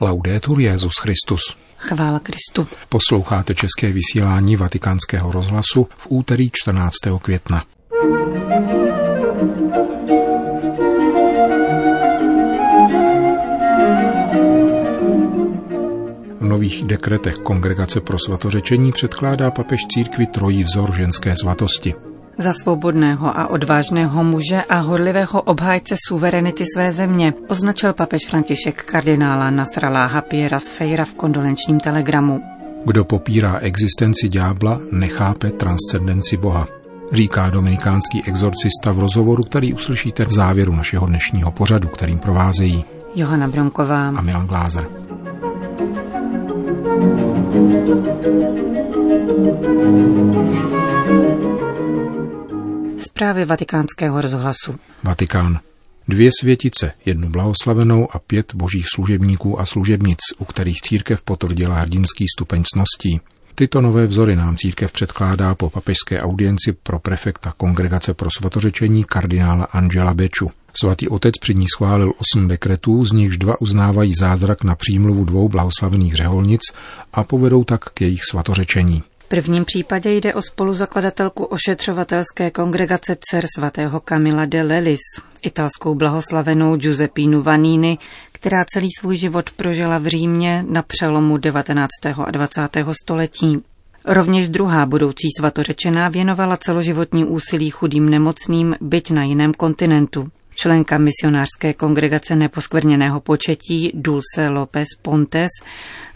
Laudetur Jezus Christus. Chvála Kristu. Posloucháte české vysílání Vatikánského rozhlasu v úterý 14. května. V nových dekretech Kongregace pro svatořečení předkládá papež církvi trojí vzor ženské svatosti. Za svobodného a odvážného muže a horlivého obhájce suverenity své země označil papež František kardinála Nasraláha Piera Sfejra v kondolenčním telegramu. Kdo popírá existenci ďábla, nechápe transcendenci Boha, říká dominikánský exorcista v rozhovoru, který uslyšíte v závěru našeho dnešního pořadu, kterým provázejí Johana Bronková a Milan Glázer. Zprávy vatikánského rozhlasu. Vatikán. Dvě světice, jednu blahoslavenou a pět božích služebníků a služebnic, u kterých církev potvrdila hrdinský stupeň cností. Tyto nové vzory nám církev předkládá po papežské audienci pro prefekta Kongregace pro svatořečení kardinála Angela Beču. Svatý otec před ní schválil osm dekretů, z nichž dva uznávají zázrak na přímluvu dvou blahoslavených řeholnic a povedou tak k jejich svatořečení. Prvním případě jde o spoluzakladatelku ošetřovatelské kongregace dcer svatého Camila de Lelis, italskou blahoslavenou Giuseppinu Vanini, která celý svůj život prožila v Římě na přelomu 19. a 20. století. Rovněž druhá budoucí svatořečená věnovala celoživotní úsilí chudým nemocným, byť na jiném kontinentu. Členka misionářské kongregace neposkvrněného početí Dulce López Pontes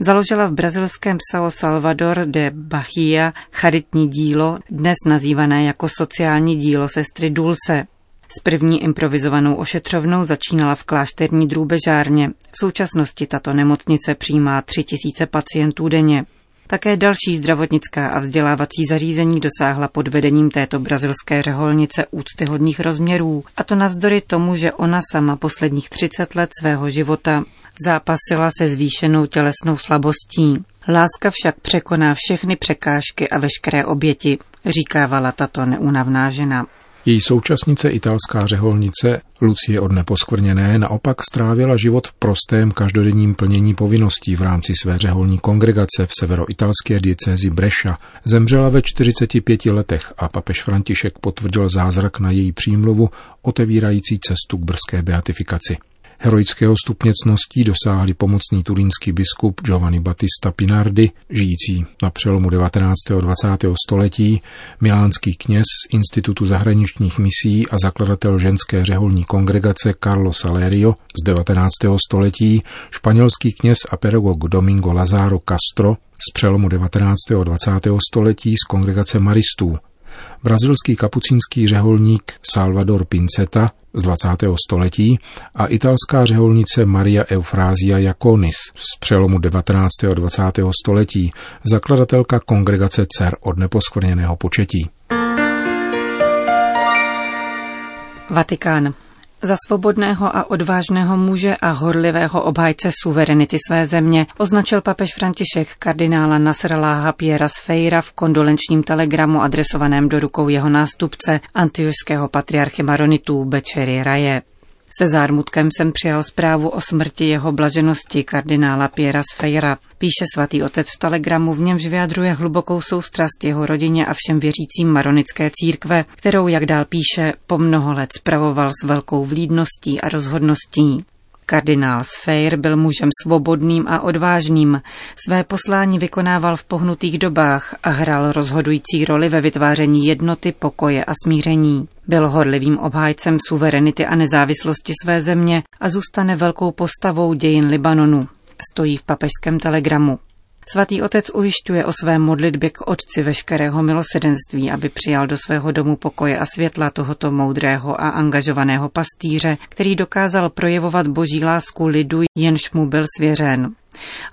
založila v brazilském São Salvador de Bahia charitní dílo, dnes nazývané jako sociální dílo sestry Dulce. S první improvizovanou ošetřovnou začínala v klášterní drůbežárně. V současnosti tato nemocnice přijímá tři tisíce pacientů denně. Také další zdravotnická a vzdělávací zařízení dosáhla pod vedením této brazilské řeholnice úctyhodných rozměrů, a to navzdory tomu, že ona sama posledních 30 let svého života zápasila se zvýšenou tělesnou slabostí. Láska však překoná všechny překážky a veškeré oběti, říkávala tato neúnavná žena. Její současnice italská řeholnice Lucie od neposkvrněné naopak strávila život v prostém každodenním plnění povinností v rámci své řeholní kongregace v severoitalské diecézi Breša. Zemřela ve 45 letech a papež František potvrdil zázrak na její přímluvu otevírající cestu k brzké beatifikaci. Heroického stupně cností dosáhli pomocný turínský biskup Giovanni Battista Pinardi, žijící na přelomu 19. a 20. století, milánský kněz z Institutu zahraničních misí a zakladatel ženské řeholní kongregace Carlo Salerio z 19. století, španělský kněz a pedagog Domingo Lazaro Castro z přelomu 19. a 20. století z kongregace Maristů, brazilský kapucínský řeholník Salvador Pinceta z 20. století a italská řeholnice Maria Eufrázia Jaconis z přelomu 19. a 20. století, zakladatelka kongregace dcer od neposkvrněného početí. Vatikán. Za svobodného a odvážného muže a horlivého obhájce suverenity své země označil papež František kardinála Nasraláha Piera Sfeira v kondolenčním telegramu adresovaném do rukou jeho nástupce antiošského patriarchy Maronitů Bečery Raje. Se zármutkem jsem přijal zprávu o smrti jeho blaženosti kardinála Piera Sfeira. Píše svatý otec v telegramu, v němž vyjadřuje hlubokou soustrast jeho rodině a všem věřícím maronické církve, kterou, jak dál píše, po mnoho let spravoval s velkou vlídností a rozhodností. Kardinál Sfeir byl mužem svobodným a odvážným. Své poslání vykonával v pohnutých dobách a hrál rozhodující roli ve vytváření jednoty, pokoje a smíření. Byl horlivým obhájcem suverenity a nezávislosti své země a zůstane velkou postavou dějin Libanonu. Stojí v papežském telegramu. Svatý otec ujišťuje o své modlitbě k otci veškerého milosedenství, aby přijal do svého domu pokoje a světla tohoto moudrého a angažovaného pastýře, který dokázal projevovat boží lásku lidu, jenž mu byl svěřen.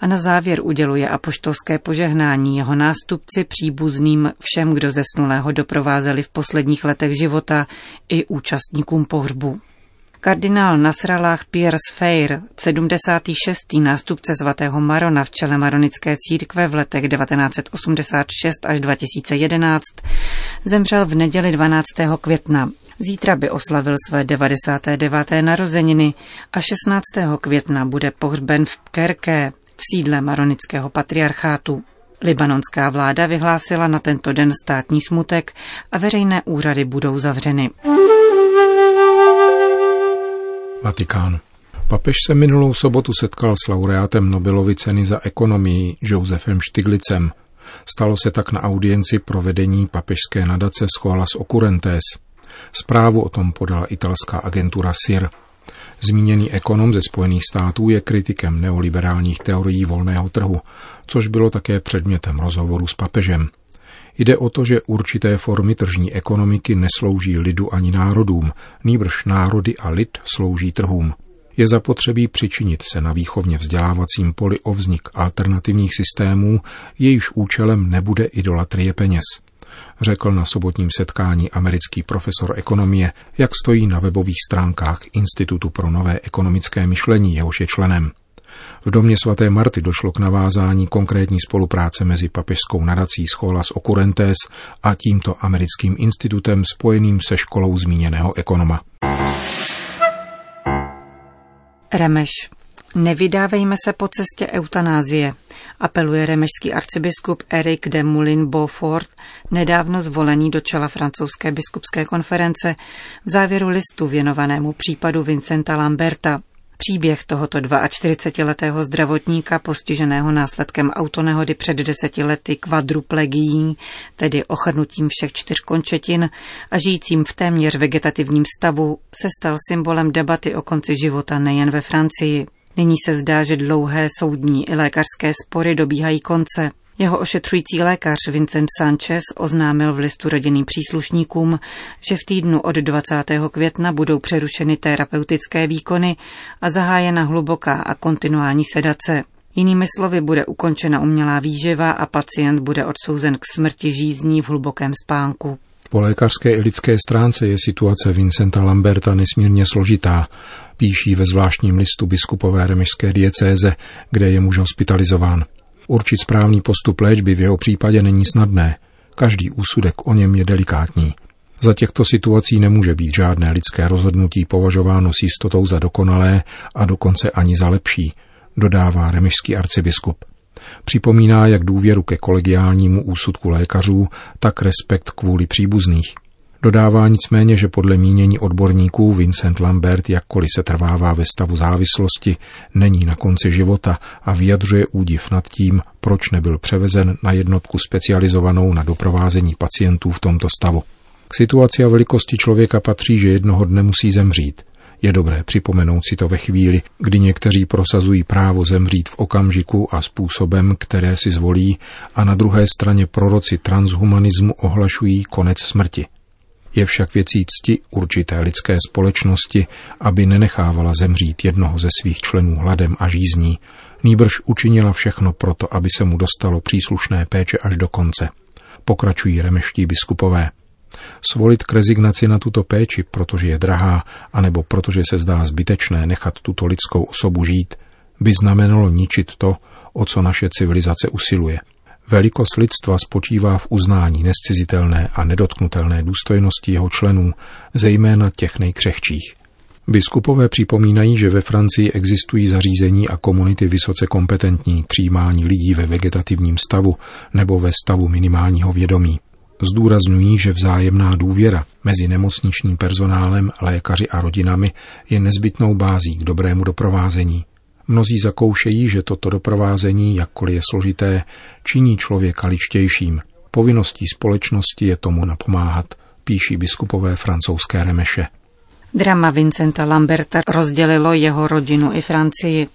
A na závěr uděluje apoštolské požehnání jeho nástupci příbuzným všem, kdo zesnulého doprovázeli v posledních letech života i účastníkům pohřbu. Kardinál Nasrallah Piers Feir, 76. nástupce svatého Marona v čele maronické církve v letech 1986 až 2011, zemřel v neděli 12. května. Zítra by oslavil své 99. narozeniny a 16. května bude pohřben v Kerké, v sídle maronického patriarchátu. Libanonská vláda vyhlásila na tento den státní smutek a veřejné úřady budou zavřeny. Vatikán. Papež se minulou sobotu setkal s laureátem Nobelovy ceny za ekonomii Josefem Štiglicem. Stalo se tak na audienci pro vedení papežské nadace Scholas Occurrentes. Zprávu o tom podala italská agentura SIR. Zmíněný ekonom ze Spojených států je kritikem neoliberálních teorií volného trhu, což bylo také předmětem rozhovoru s papežem. Jde o to, že určité formy tržní ekonomiky neslouží lidu ani národům, nýbrž národy a lid slouží trhům. Je zapotřebí přičinit se na výchovně vzdělávacím poli o vznik alternativních systémů, jejíž účelem nebude idolatrie peněz řekl na sobotním setkání americký profesor ekonomie, jak stojí na webových stránkách Institutu pro nové ekonomické myšlení, jehož je členem. V domě svaté Marty došlo k navázání konkrétní spolupráce mezi papežskou nadací Scholas Occurrentes a tímto americkým institutem spojeným se školou zmíněného ekonoma. Remeš. Nevydávejme se po cestě eutanázie, apeluje remešský arcibiskup Eric de Moulin Beaufort, nedávno zvolený do čela francouzské biskupské konference, v závěru listu věnovanému případu Vincenta Lamberta. Příběh tohoto 42-letého zdravotníka postiženého následkem autonehody před deseti lety kvadruplegií, tedy ochrnutím všech čtyř končetin a žijícím v téměř vegetativním stavu, se stal symbolem debaty o konci života nejen ve Francii. Nyní se zdá, že dlouhé soudní i lékařské spory dobíhají konce. Jeho ošetřující lékař Vincent Sanchez oznámil v listu rodinným příslušníkům, že v týdnu od 20. května budou přerušeny terapeutické výkony a zahájena hluboká a kontinuální sedace. Jinými slovy bude ukončena umělá výživa a pacient bude odsouzen k smrti žízní v hlubokém spánku. Po lékařské i lidské stránce je situace Vincenta Lamberta nesmírně složitá, píší ve zvláštním listu biskupové remešské diecéze, kde je muž hospitalizován. Určit správný postup léčby v jeho případě není snadné. Každý úsudek o něm je delikátní. Za těchto situací nemůže být žádné lidské rozhodnutí považováno s jistotou za dokonalé a dokonce ani za lepší, dodává remešský arcibiskup. Připomíná jak důvěru ke kolegiálnímu úsudku lékařů, tak respekt kvůli příbuzných. Dodává nicméně, že podle mínění odborníků Vincent Lambert jakkoliv se trvává ve stavu závislosti, není na konci života a vyjadřuje údiv nad tím, proč nebyl převezen na jednotku specializovanou na doprovázení pacientů v tomto stavu. K situaci a velikosti člověka patří, že jednoho dne musí zemřít. Je dobré připomenout si to ve chvíli, kdy někteří prosazují právo zemřít v okamžiku a způsobem, které si zvolí, a na druhé straně proroci transhumanismu ohlašují konec smrti. Je však věcí cti určité lidské společnosti, aby nenechávala zemřít jednoho ze svých členů hladem a žízní, nýbrž učinila všechno proto, aby se mu dostalo příslušné péče až do konce. Pokračují remeští biskupové. Svolit k rezignaci na tuto péči, protože je drahá, anebo protože se zdá zbytečné nechat tuto lidskou osobu žít, by znamenalo ničit to, o co naše civilizace usiluje – Velikost lidstva spočívá v uznání nescizitelné a nedotknutelné důstojnosti jeho členů, zejména těch nejkřehčích. Biskupové připomínají, že ve Francii existují zařízení a komunity vysoce kompetentní k přijímání lidí ve vegetativním stavu nebo ve stavu minimálního vědomí. Zdůrazňují, že vzájemná důvěra mezi nemocničním personálem, lékaři a rodinami je nezbytnou bází k dobrému doprovázení. Mnozí zakoušejí, že toto doprovázení, jakkoliv je složité, činí člověka ličtějším. Povinností společnosti je tomu napomáhat, píší biskupové francouzské remeše. Drama Vincenta Lamberta rozdělilo jeho rodinu i Francii.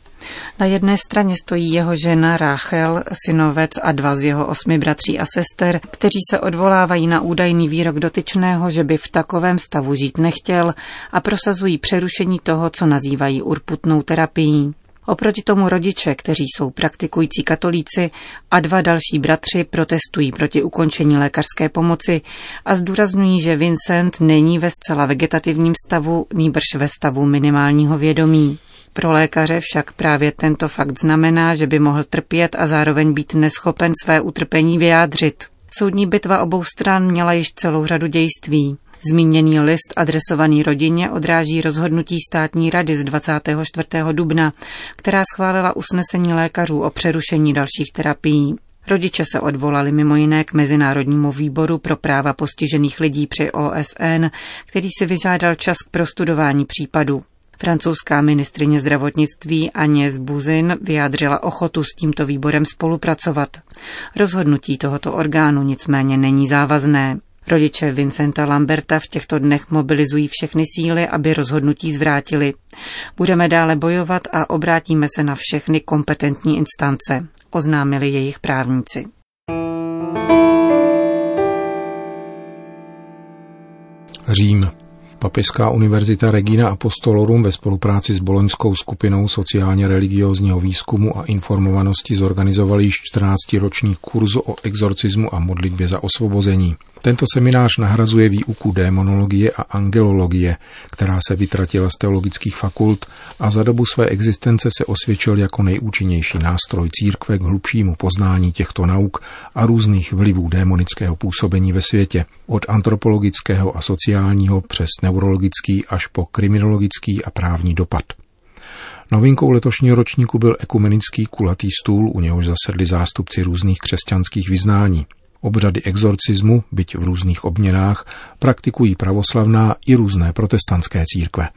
Na jedné straně stojí jeho žena Rachel, synovec a dva z jeho osmi bratří a sester, kteří se odvolávají na údajný výrok dotyčného, že by v takovém stavu žít nechtěl a prosazují přerušení toho, co nazývají urputnou terapií. Oproti tomu rodiče, kteří jsou praktikující katolíci a dva další bratři protestují proti ukončení lékařské pomoci a zdůrazňují, že Vincent není ve zcela vegetativním stavu, nýbrž ve stavu minimálního vědomí. Pro lékaře však právě tento fakt znamená, že by mohl trpět a zároveň být neschopen své utrpení vyjádřit. Soudní bitva obou stran měla již celou řadu dějství. Zmíněný list adresovaný rodině odráží rozhodnutí státní rady z 24. dubna, která schválila usnesení lékařů o přerušení dalších terapií. Rodiče se odvolali mimo jiné k Mezinárodnímu výboru pro práva postižených lidí při OSN, který si vyžádal čas k prostudování případu. Francouzská ministrině zdravotnictví Agnès Buzyn vyjádřila ochotu s tímto výborem spolupracovat. Rozhodnutí tohoto orgánu nicméně není závazné. Rodiče Vincenta Lamberta v těchto dnech mobilizují všechny síly, aby rozhodnutí zvrátili. Budeme dále bojovat a obrátíme se na všechny kompetentní instance, oznámili jejich právníci. Řím. Papežská univerzita Regina Apostolorum ve spolupráci s boloňskou skupinou sociálně religiózního výzkumu a informovanosti zorganizovali již 14 roční kurz o exorcismu a modlitbě za osvobození. Tento seminář nahrazuje výuku démonologie a angelologie, která se vytratila z teologických fakult a za dobu své existence se osvědčil jako nejúčinnější nástroj církve k hlubšímu poznání těchto nauk a různých vlivů démonického působení ve světě, od antropologického a sociálního přes neurologický až po kriminologický a právní dopad. Novinkou letošního ročníku byl ekumenický kulatý stůl, u něhož zasedli zástupci různých křesťanských vyznání. Obřady exorcismu, byť v různých obměnách, praktikují pravoslavná i různé protestantské církve.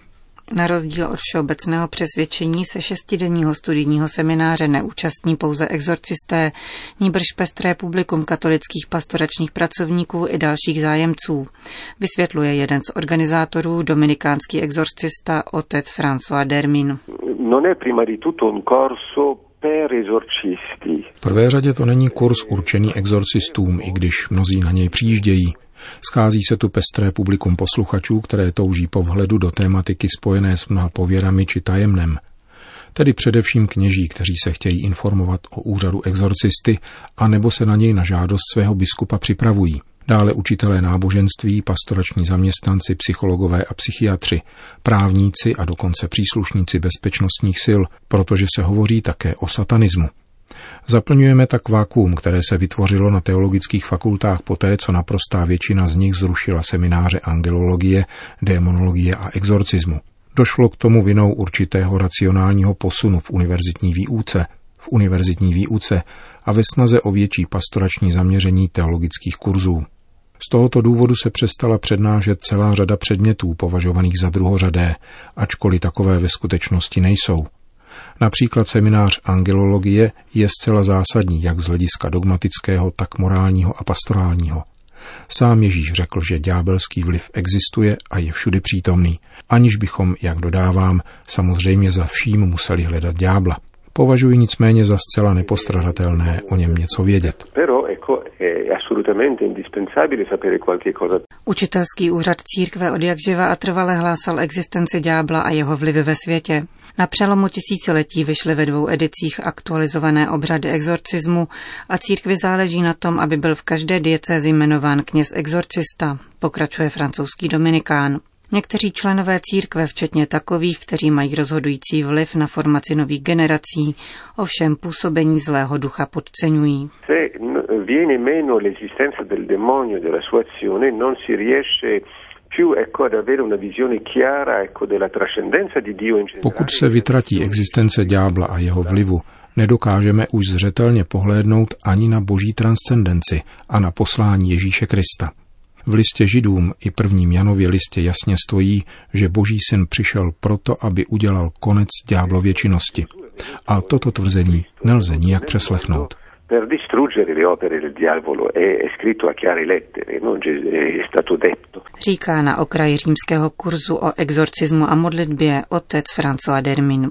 Na rozdíl od všeobecného přesvědčení se šestidenního studijního semináře neúčastní pouze exorcisté, níbrž pestré publikum katolických pastoračních pracovníků i dalších zájemců. Vysvětluje jeden z organizátorů, dominikánský exorcista, otec François Dermin. Non è prima di tutto un corso v prvé řadě to není kurz určený exorcistům, i když mnozí na něj přijíždějí. Schází se tu pestré publikum posluchačů, které touží po vhledu do tématiky spojené s mnoha pověrami či tajemnem. Tedy především kněží, kteří se chtějí informovat o úřadu exorcisty a nebo se na něj na žádost svého biskupa připravují. Dále učitelé náboženství, pastorační zaměstnanci, psychologové a psychiatři, právníci a dokonce příslušníci bezpečnostních sil, protože se hovoří také o satanismu. Zaplňujeme tak vákuum, které se vytvořilo na teologických fakultách poté, co naprostá většina z nich zrušila semináře angelologie, démonologie a exorcismu. Došlo k tomu vinou určitého racionálního posunu v univerzitní výuce, v univerzitní výuce a ve snaze o větší pastorační zaměření teologických kurzů. Z tohoto důvodu se přestala přednášet celá řada předmětů považovaných za druhořadé, ačkoliv takové ve skutečnosti nejsou. Například seminář angelologie je zcela zásadní jak z hlediska dogmatického, tak morálního a pastorálního. Sám Ježíš řekl, že ďábelský vliv existuje a je všudy přítomný, aniž bychom, jak dodávám, samozřejmě za vším museli hledat ďábla. Považuji nicméně za zcela nepostradatelné o něm něco vědět. Učitelský úřad církve od jakživa a trvale hlásal existenci ďábla a jeho vlivy ve světě. Na přelomu tisíciletí vyšly ve dvou edicích aktualizované obřady exorcismu a církvi záleží na tom, aby byl v každé diecézi jmenován kněz exorcista, pokračuje francouzský dominikán. Někteří členové církve, včetně takových, kteří mají rozhodující vliv na formaci nových generací, ovšem působení zlého ducha podceňují. Pokud se vytratí existence ďábla a jeho vlivu, nedokážeme už zřetelně pohlédnout ani na boží transcendenci a na poslání Ježíše Krista. V listě židům i prvním Janově listě jasně stojí, že boží syn přišel proto, aby udělal konec ďáblově činnosti. A toto tvrzení nelze nijak přeslechnout. Per distruggere le opere del diavolo è scritto a chiare lettere, non è stato detto. Říká na okraji římského kurzu o exorcismu a modlitbě otec François Dermin.